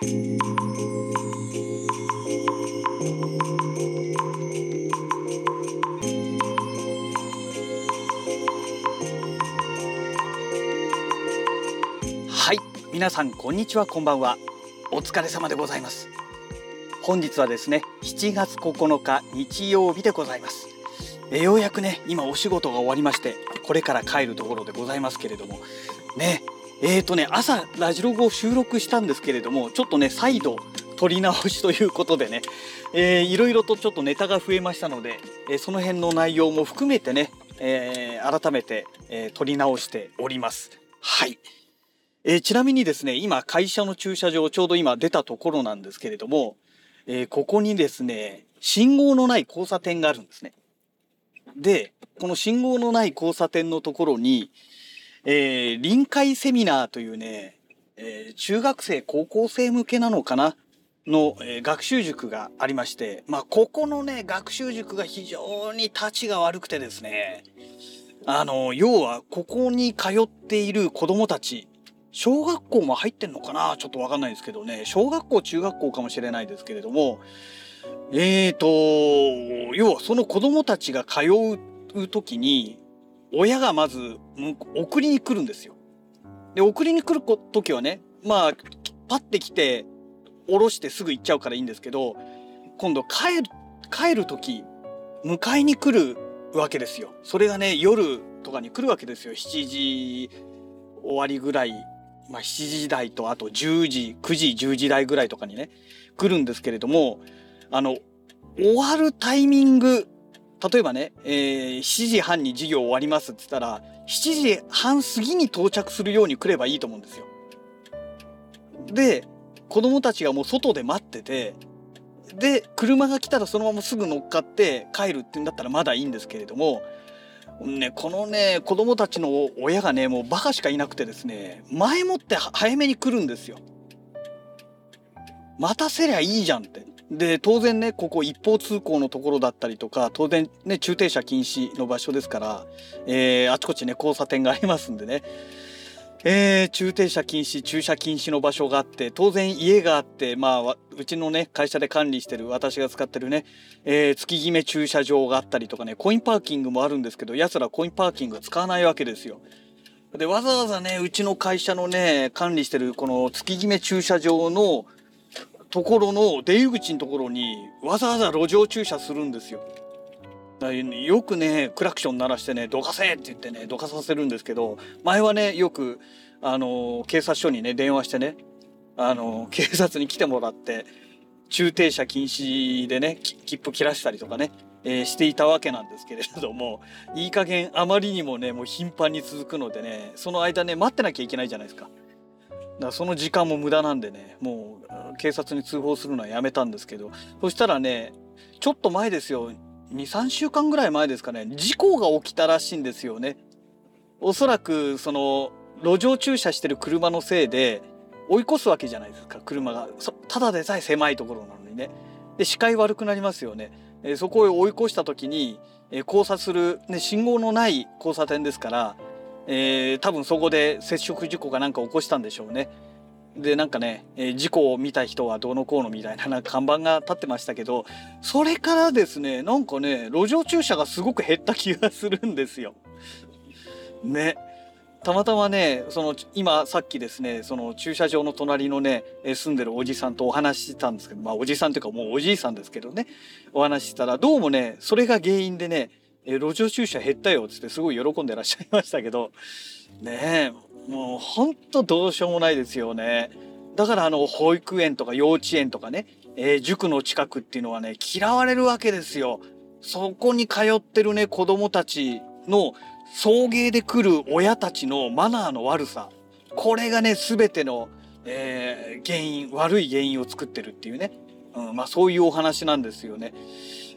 はい皆さんこんにちはこんばんは。お疲れ様でございます。本日はですね7月9日日曜日でございます。えようやくね今お仕事が終わりましてこれから帰るところでございますけれどもねえーとね朝ラジログを収録したんですけれどもちょっとね再度撮り直しということでね、えー、いろいろとちょっとネタが増えましたので、えー、その辺の内容も含めてね、えー、改めて、えー、撮り直しております。はい。えー、ちなみにですね今会社の駐車場ちょうど今出たところなんですけれども、え、ここにですね信号のない交差点があるんですね。で、この信号のない交差点のところに、えー、臨海セミナーというね、えー、中学生、高校生向けなのかなの、えー、学習塾がありまして、まあ、ここのね、学習塾が非常に立ちが悪くてですね、あの、要は、ここに通っている子供たち、小学校も入ってんのかなちょっとわかんないですけどね、小学校、中学校かもしれないですけれども、えーと、要はその子供たちが通う時に、親がまず送りに来るんですよ。で、送りに来る時はね、まあ、パッて来て、降ろしてすぐ行っちゃうからいいんですけど、今度帰る、帰る時、迎えに来るわけですよ。それがね、夜とかに来るわけですよ。7時終わりぐらい、まあ7時台とあと10時、9時、10時台ぐらいとかにね、来るんですけれども、あの、終わるタイミング、例えばね、えー、7時半に授業終わりますって言ったら、7時半過ぎに到着するように来ればいいと思うんですよ。で、子供たちがもう外で待ってて、で、車が来たらそのまますぐ乗っかって帰るって言うんだったらまだいいんですけれども、ね、このね、子供たちの親がね、もうバカしかいなくてですね、前もって早めに来るんですよ。待たせりゃいいじゃんって。で、当然ね、ここ一方通行のところだったりとか、当然ね、駐停車禁止の場所ですから、えー、あちこちね、交差点がありますんでね、えー、駐停車禁止、駐車禁止の場所があって、当然家があって、まあ、うちのね、会社で管理してる、私が使ってるね、えー、月決め駐車場があったりとかね、コインパーキングもあるんですけど、奴らコインパーキング使わないわけですよ。で、わざわざね、うちの会社のね、管理してるこの月決め駐車場のところの出入り口のところにわざわざ路上駐車するんですよ。よくねクラクション鳴らしてねどかせって言ってねどかさせるんですけど前はねよくあの警察署にね電話してねあの警察に来てもらって駐停車禁止でね切符切らしたりとかね、えー、していたわけなんですけれどもいい加減あまりにもねもう頻繁に続くのでねその間ね待ってなきゃいけないじゃないですか。だその時間も無駄なんでねもう警察に通報するのはやめたんですけどそしたらねちょっと前ですよ23週間ぐらい前ですかね事故が起きたらしいんですよね。おそらくその路上駐車してる車のせいで追い越すわけじゃないですか車が。ただでさえ狭いところなのにね。で視界悪くなりますよね、えそこへ追い越した時に、え交差する、ね、信号のない交差点ですからえー、多分そこで接触事故かなんか起こしたんでしょうね。でなんかね、えー、事故を見た人はどうのこうのみたいなな看板が立ってましたけどそれからですねなんかね路上駐車がすごく減った気がするんですよ。ね。たまたまねその今さっきですねその駐車場の隣のね住んでるおじさんとお話ししたんですけどまあおじさんというかもうおじいさんですけどねお話ししたらどうもねそれが原因でねえ路上駐車減ったよっつってすごい喜んでらっしゃいましたけどねえもうほんとどうしようもないですよね。だからあの保育園とか幼稚園とかね、えー、塾の近くっていうのはね嫌われるわけですよ。そこに通ってるね子供たちの送迎で来る親たちのマナーの悪さこれがね全ての、えー、原因悪い原因を作ってるっていうね、うん、まあそういうお話なんですよね。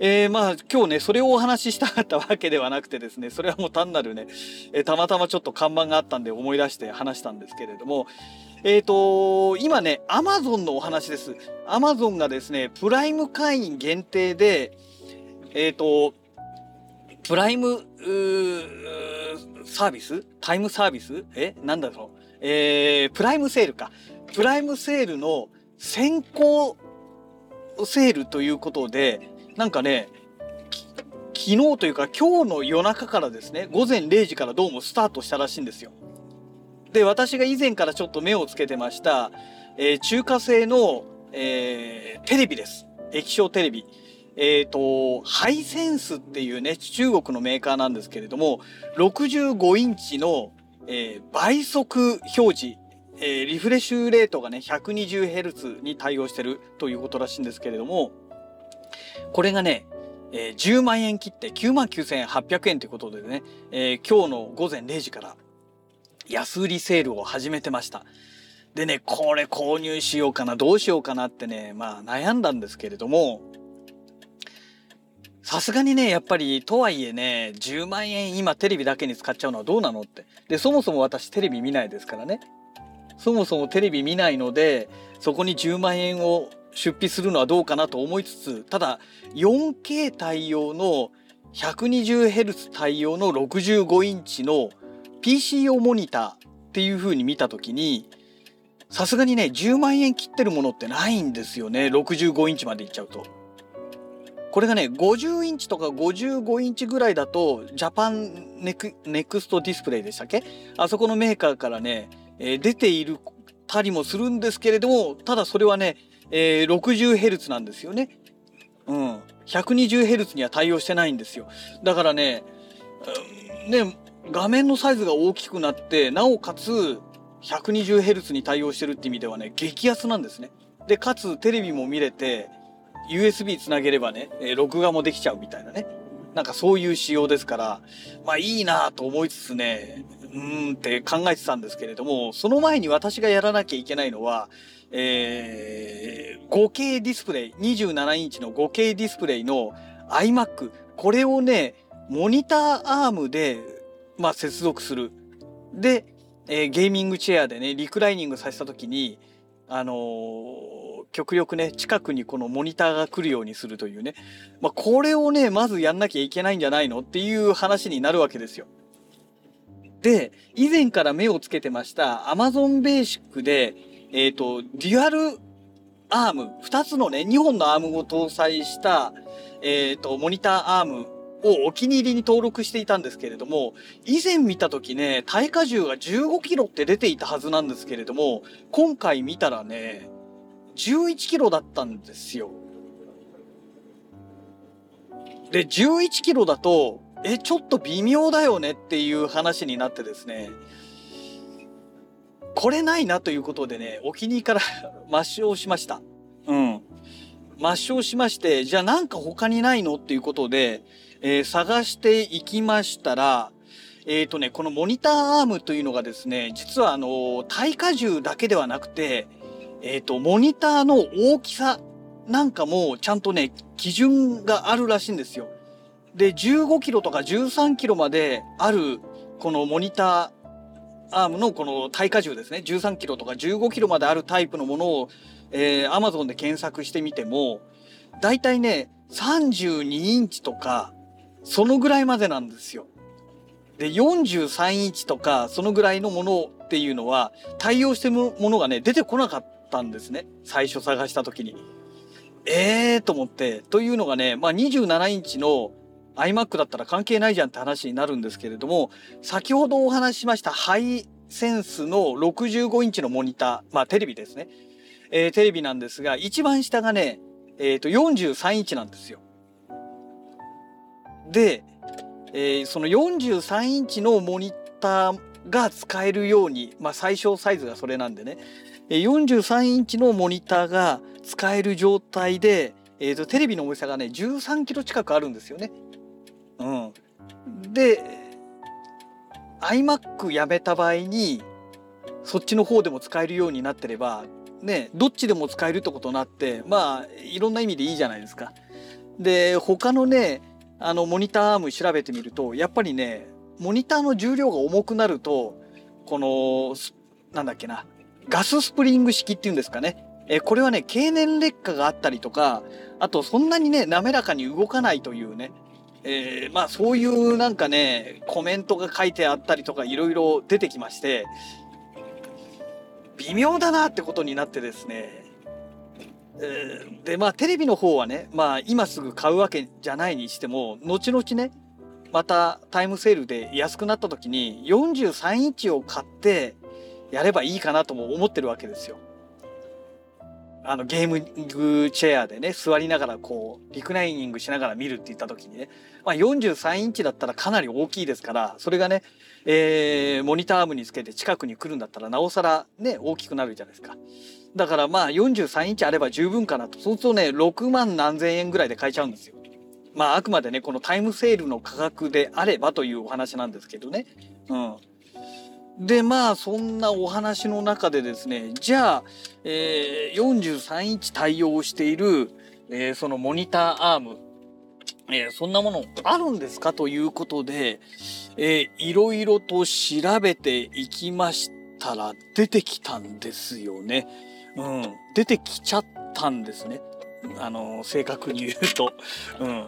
えー、まあ今日ねそれをお話ししたかったわけではなくてですねそれはもう単なるね、えー、たまたまちょっと看板があったんで思い出して話したんですけれどもえっ、ー、と今ねアマゾンのお話です。アマゾンがですねプライム会員限定でえっ、とプライムサービス？タイムサービス？え？なんだろう？えー、プライムセールか。プライムセールの先行セールということで、なんかね、昨日というか今日の夜中からですね、午前0時からどうもスタートしたらしいんですよ。で、私が以前からちょっと目をつけてました、えー、中華製の、えー、テレビです。液晶テレビ。えっ、ー、と、ハイセンスっていうね、中国のメーカーなんですけれども、65インチの、えー、倍速表示、えー、リフレッシュレートがね、120Hz に対応してるということらしいんですけれども、これがね、えー、10万円切って9万9800円ということでね、えー、今日の午前0時から安売りセールを始めてました。でね、これ購入しようかな、どうしようかなってね、まあ悩んだんですけれども、さすがにね、やっぱり、とはいえね、10万円今テレビだけに使っちゃうのはどうなのって。で、そもそも私テレビ見ないですからね。そもそもテレビ見ないので、そこに10万円を出費するのはどうかなと思いつつ、ただ、4K 対応の 120Hz 対応の65インチの PC 用モニターっていう風に見た時に、さすがにね、10万円切ってるものってないんですよね。65インチまでいっちゃうと。これがね、50インチとか55インチぐらいだと、ジャパンネクネクストディスプレイでしたっけ？あそこのメーカーからね、えー、出ているたりもするんですけれども、ただそれはね、えー、60Hz なんですよね。うん。120Hz には対応してないんですよ。だからね、ね、画面のサイズが大きくなって、なおかつ 120Hz に対応してるって意味ではね、激安なんですね。で、かつテレビも見れて、USB つなげればね、え、録画もできちゃうみたいなね。なんかそういう仕様ですから、まあいいなと思いつつね、うーんって考えてたんですけれども、その前に私がやらなきゃいけないのは、えー、5K ディスプレイ、27インチの 5K ディスプレイの iMac、これをね、モニターアームで、まあ、接続する。で、えー、ゲーミングチェアでね、リクライニングさせた時に、あのー極力ね、近くにこのモニターが来るようにするというね。まあ、これをね、まずやんなきゃいけないんじゃないの？っていう話になるわけですよ。で、以前から目をつけてました Amazon Basic で、えっ、ー、と、デュアルアーム、2つのね、2本のアームを搭載した、えっ、ー、と、モニターアームをお気に入りに登録していたんですけれども、以前見た時ね、耐荷重が15キロって出ていたはずなんですけれども、今回見たらね、11キロだったんですよ。で、11キロだと、え、ちょっと微妙だよねっていう話になってですね、これないなということでね、お気に入りから 抹消しました。うん。抹消しまして、じゃあなんか他にないのっていうことで、えー、探していきましたら、えっ、ー、とね、このモニターアームというのがですね、実はあの、耐荷重だけではなくて、えっ、ー、と、モニターの大きさなんかもちゃんとね、基準があるらしいんですよ。で、15キロとか13キロまである、このモニターアームのこの耐荷重ですね。13キロとか15キロまであるタイプのものを、えー、Amazon で検索してみても、だいたいね、32インチとか、そのぐらいまでなんですよ。で、43インチとか、そのぐらいのものっていうのは、対応してるものがね、出てこなかったんですね。最初探した時に。ええー、と思って。というのがね、まあ27インチの iMac だったら関係ないじゃんって話になるんですけれども、先ほどお話ししましたハイセンスの65インチのモニター、まあテレビですね。えー、テレビなんですが、一番下がね、えっ、ー、と43インチなんですよ。で、えー、その43インチのモニターが使えるように、まあ最小サイズがそれなんでね、43インチのモニターが使える状態で、えーと、テレビの重さがね13キロ近くあるんですよね。うん、で iMac やめた場合にそっちの方でも使えるようになってればねどっちでも使えるってことになってまあいろんな意味でいいじゃないですか。で他のねあのモニターアーム調べてみるとやっぱりねモニターの重量が重くなるとこのなんだっけなガススプリング式っていうんですかね。えこれはね、経年劣化があったりとか、あとそんなにね、滑らかに動かないというね、えー、まあそういうなんかね、コメントが書いてあったりとかいろいろ出てきまして、微妙だなってことになってですね、えー、でまあテレビの方はねまあ今すぐ買うわけじゃないにしても後々ねまたタイムセールで安くなった時に43インチを買ってやればいいかなとも思ってるわけですよ。あのゲームチェアでね座りながらこうリクライニングしながら見るって言った時にね、まあ、43インチだったらかなり大きいですからそれがね、えー、モニターアームにつけて近くに来るんだったらなおさらね大きくなるじゃないですか。だからまあ43インチあれば十分かなとそうするとね6万何千円ぐらいで買えちゃうんですよ。まああくまでねこのタイムセールの価格であればというお話なんですけどね。うん。でまあそんなお話の中でですねじゃあ、えー、43インチ対応している、えー、そのモニターアーム、えー、そんなものあるんですかということで、えー、いろいろと調べていきましたら出てきたんですよね。うん、出てきちゃったんですね。あの正確に言うと。うん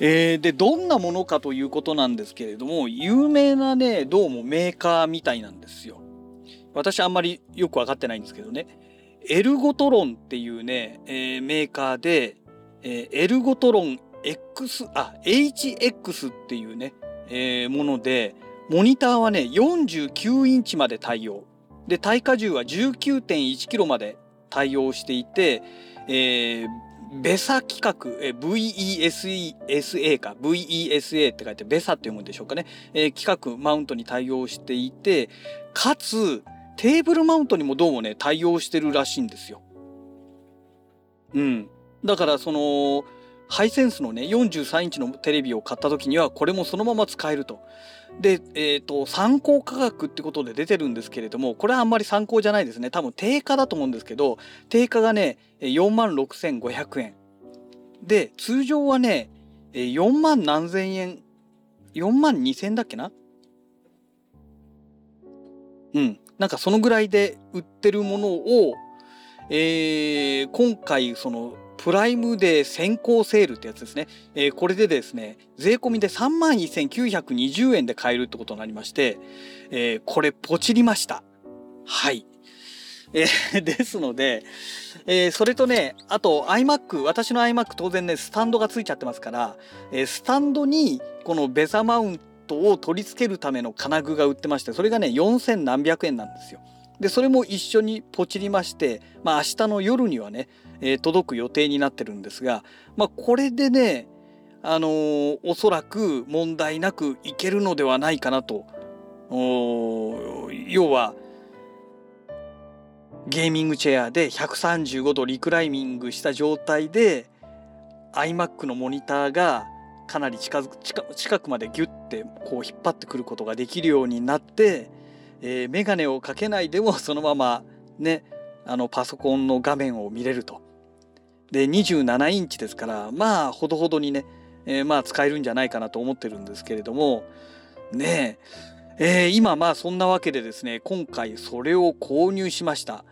えー、でどんなものかということなんですけれども有名なねどうもメーカーみたいなんですよ。私あんまりよく分かってないんですけどねエルゴトロンっていうね、えー、メーカーで、えー、エルゴトロン X あ HX っていうね、えー、ものでモニターはね49インチまで対応で耐荷重は 19.1kg まで対応していて、えー、ベサ企画、え VESA か VESA って書いてベサって読むんでしょうかね、えー、規格マウントに対応していてかつテーブルマウントにもどうもね対応してるらしいんですよ。うん。だからそのハイセンスのね43インチのテレビを買った時にはこれもそのまま使えると。で、えっ、ー、と、参考価格ってことで出てるんですけれども、これはあんまり参考じゃないですね。多分定価だと思うんですけど、定価がね、46,500円。で、通常はね、4万何千円、4万2千だっけな？うん。なんかそのぐらいで売ってるものを、えー、今回そのプライムデー先行セールってやつですね、えー、これでですね税込みで3万1920円で買えるってことになりまして、えー、これポチりました。はい。えー、ですので、え、それとねあと iMac 私の iMac 当然ねスタンドがついちゃってますから、え、スタンドにこのベザマウントを取り付けるための金具が売ってましてそれがね4000何百円なんですよ。でそれも一緒にポチりましてまあ明日の夜にはねえー、届く予定になってるんですが、まあ、これでね、あのー、おそらく問題なくいけるのではないかなと。要はゲーミングチェアで135度リクライニングした状態で iMac のモニターがかなり近づ近近くまでギュッてこう引っ張ってくることができるようになって、えー、眼鏡をかけないでもそのままねあのパソコンの画面を見れるとで27インチですからまあほどほどにね、えー、まあ使えるんじゃないかなと思ってるんですけれどもねえー、今まあそんなわけでですね今回それを購入しました。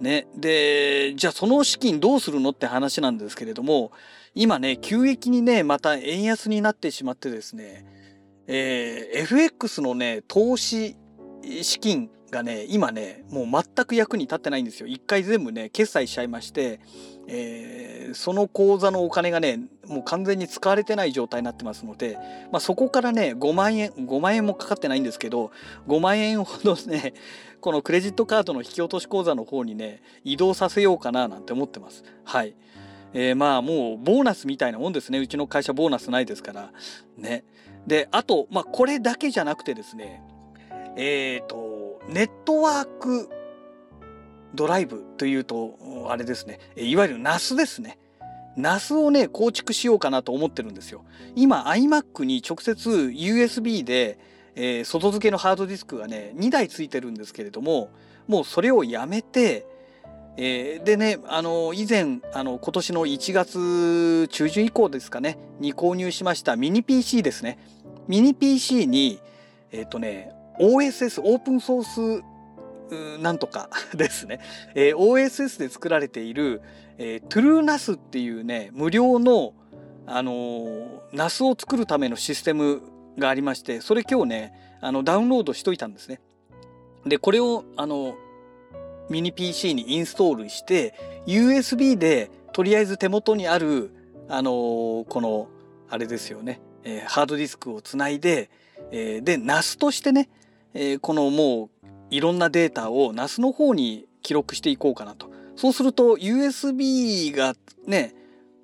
ね、でじゃあその資金どうするのって話なんですけれども今ね急激にねまた円安になってしまってですね、えー、FX のね投資資金がね今ねもう全く役に立ってないんですよ。一回全部ね決済しちゃいましてえー、その口座のお金がねもう完全に使われてない状態になってますので、まあ、そこからね5万円5万円もかかってないんですけど5万円ほどね このクレジットカードの引き落とし口座の方にね移動させようかななんて思ってます。はいえー、まあもうボーナスみたいなもんですねうちの会社ボーナスないですからねであとまあこれだけじゃなくてですねえっ、ー、とネットワークドライブというとあれですね。いわゆる NAS ですね。NAS をね構築しようかなと思ってるんですよ。今 iMac に直接 USB で、えー、外付けのハードディスクがね2台ついてるんですけれどももうそれをやめてえー、でね、あの以前あの今年の1月中旬以降ですかねに購入しましたミニ PC ですね。ミニ PC にえっ、ー、とね OSS オープンソースなんとか ですね、えー、OSS で作られている、えー、トゥルーナスっていうね無料のあのー、ナスを作るためのシステムがありましてそれ今日ねあのダウンロードしといたんですね。でこれをあのミニ PC にインストールして USB でとりあえず手元にあるあのー、このあれですよね、えー、ハードディスクをつないで、えー、で NAS としてね、えー、このもういろんなデータを NAS の方に記録していこうかなと。そうすると USB がね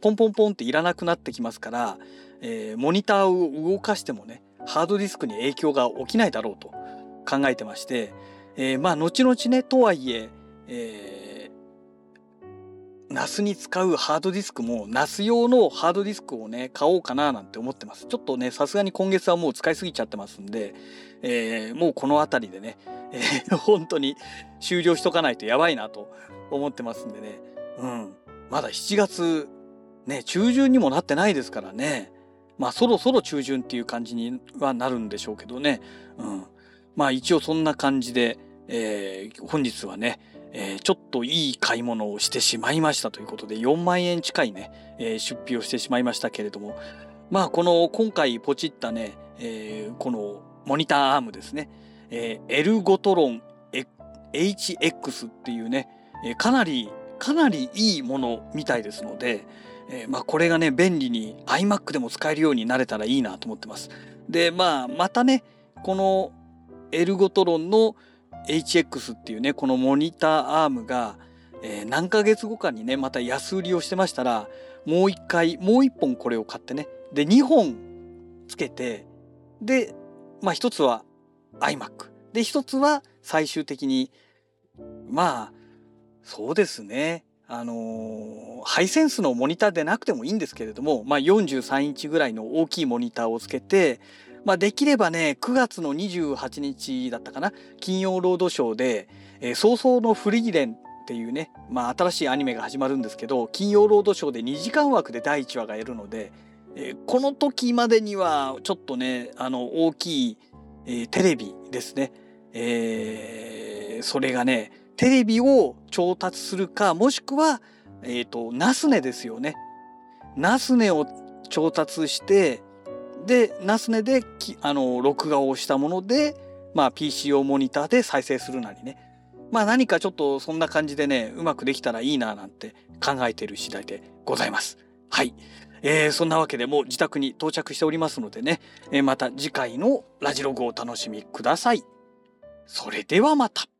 ポンポンポンっていらなくなってきますから、えー、モニターを動かしてもねハードディスクに影響が起きないだろうと考えてまして、えー、まあ後々ねとはいええー、NAS に使うハードディスクも NAS 用のハードディスクをね買おうかななんて思ってますちょっとねさすがに今月はもう使いすぎちゃってますんで、えー、もうこの辺りでね、えー、本当に終了しとかないとやばいなと思ってますんでねうんまだ7月ね中旬にもなってないですからねまあそろそろ中旬っていう感じにはなるんでしょうけどね。うん。まあ一応そんな感じで、えー、本日はね、えー、ちょっといい買い物をしてしまいましたということで4万円近いね、えー、出費をしてしまいましたけれどもまあこの今回ポチったね、えー、このモニターアームですね、えー、エルゴトロン HX っていうね、え、かなりかなりいいものみたいですので、えー、まあこれがね便利に iMac でも使えるようになれたらいいなと思ってます。でまあまたねこのエルゴトロンの HX っていうねこのモニターアームが、えー、何ヶ月後かにねまた安売りをしてましたらもう一回もう一本これを買ってねで2本つけてでまあ一つは iMac で一つは最終的にまあそうですね。あのハイセンスのモニターでなくてもいいんですけれども、まあ、43インチぐらいの大きいモニターをつけて、まあ、できればね9月の28日だったかな金曜ロードショーで「えー、早々のフリーレン」っていうね、まあ、新しいアニメが始まるんですけど金曜ロードショーで2時間枠で第1話がやるので、えー、この時までにはちょっとねあの大きい、えー、テレビですね、えー、それがねテレビを調達するかもしくは、え、ー、とナスネですよね。ナスネを調達してでナスネであの録画をしたもので、まあ、PC 用モニターで再生するなりねまあ何かちょっとそんな感じでねうまくできたらいいななんて考えている次第でございます。はい。えー、そんなわけでもう自宅に到着しておりますのでね、えー、また次回のラジログをお楽しみください。それではまた。